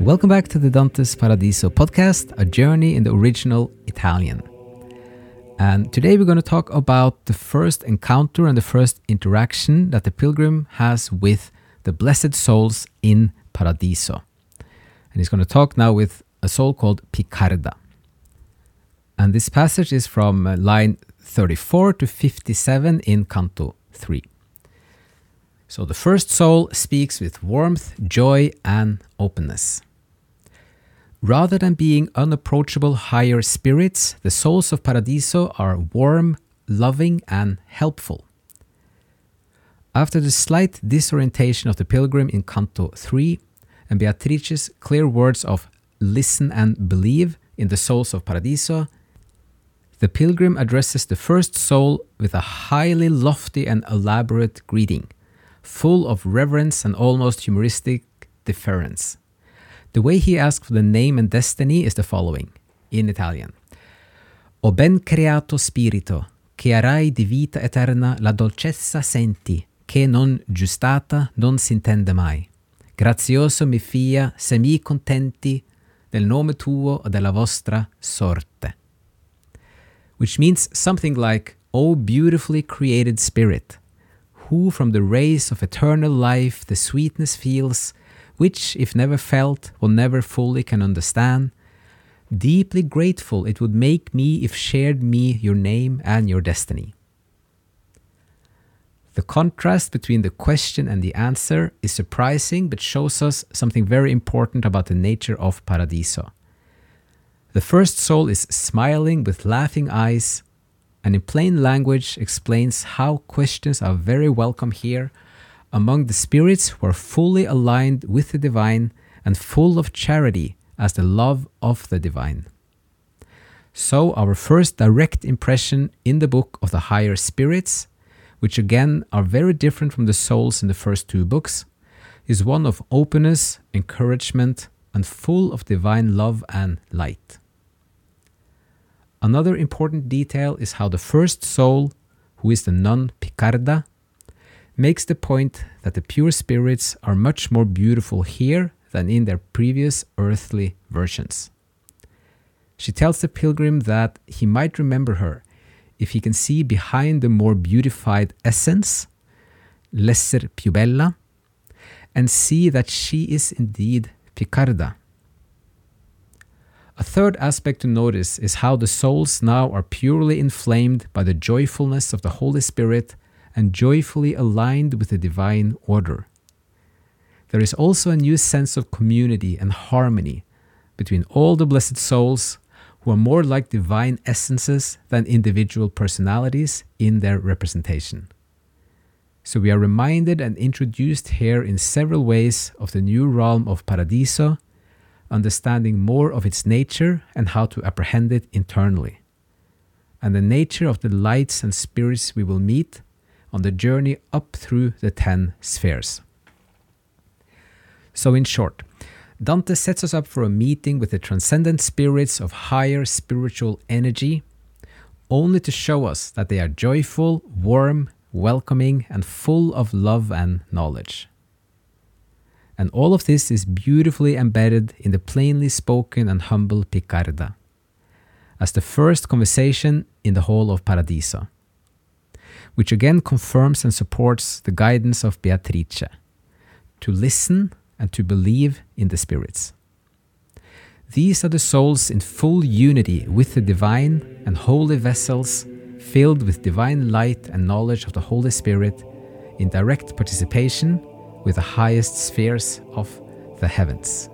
Welcome back to the Dante's Paradiso podcast, a journey in the original Italian. And today we're going to talk about the first encounter and the first interaction that the pilgrim has with the blessed souls in Paradiso. And he's going to talk now with a soul called Piccarda. And this passage is from uh, line 34 to 57 in Canto 3. So the first soul speaks with warmth, joy, and openness. Rather than being unapproachable higher spirits, the souls of Paradiso are warm, loving, and helpful. After the slight disorientation of the pilgrim in Canto 3, and Beatrice's clear words of listen and believe in the souls of Paradiso, the pilgrim addresses the first soul with a highly lofty and elaborate greeting full of reverence and almost humoristic deference. The way he asks for the name and destiny is the following, in Italian. O ben creato spirito, che arai di vita eterna la dolcezza senti, che non giustata non s'intende mai. Grazioso mi fia se mi contenti del nome tuo o della vostra sorte. Which means something like, O beautifully created spirit, who from the rays of eternal life the sweetness feels, which, if never felt, one never fully can understand. Deeply grateful it would make me if shared me your name and your destiny. The contrast between the question and the answer is surprising but shows us something very important about the nature of Paradiso. The first soul is smiling with laughing eyes, and in plain language explains how questions are very welcome here among the spirits who are fully aligned with the divine and full of charity as the love of the divine. So, our first direct impression in the book of the higher spirits, which again are very different from the souls in the first two books, is one of openness, encouragement, and full of divine love and light. Another important detail is how the first soul, who is the nun Piccarda, makes the point that the pure spirits are much more beautiful here than in their previous earthly versions. She tells the pilgrim that he might remember her if he can see behind the more beautified essence, lesser più bella, and see that she is indeed Piccarda, a third aspect to notice is how the souls now are purely inflamed by the joyfulness of the Holy Spirit and joyfully aligned with the divine order. There is also a new sense of community and harmony between all the blessed souls who are more like divine essences than individual personalities in their representation. So we are reminded and introduced here in several ways of the new realm of Paradiso understanding more of its nature and how to apprehend it internally, and the nature of the lights and spirits we will meet on the journey up through the ten spheres. So, in short, Dante sets us up for a meeting with the transcendent spirits of higher spiritual energy, only to show us that they are joyful, warm, welcoming, and full of love and knowledge. And all of this is beautifully embedded in the plainly spoken and humble Piccarda, as the first conversation in the whole of Paradiso, which again confirms and supports the guidance of Beatrice to listen and to believe in the spirits. These are the souls in full unity with the divine and holy vessels filled with divine light and knowledge of the Holy Spirit in direct participation with the highest spheres of the heavens.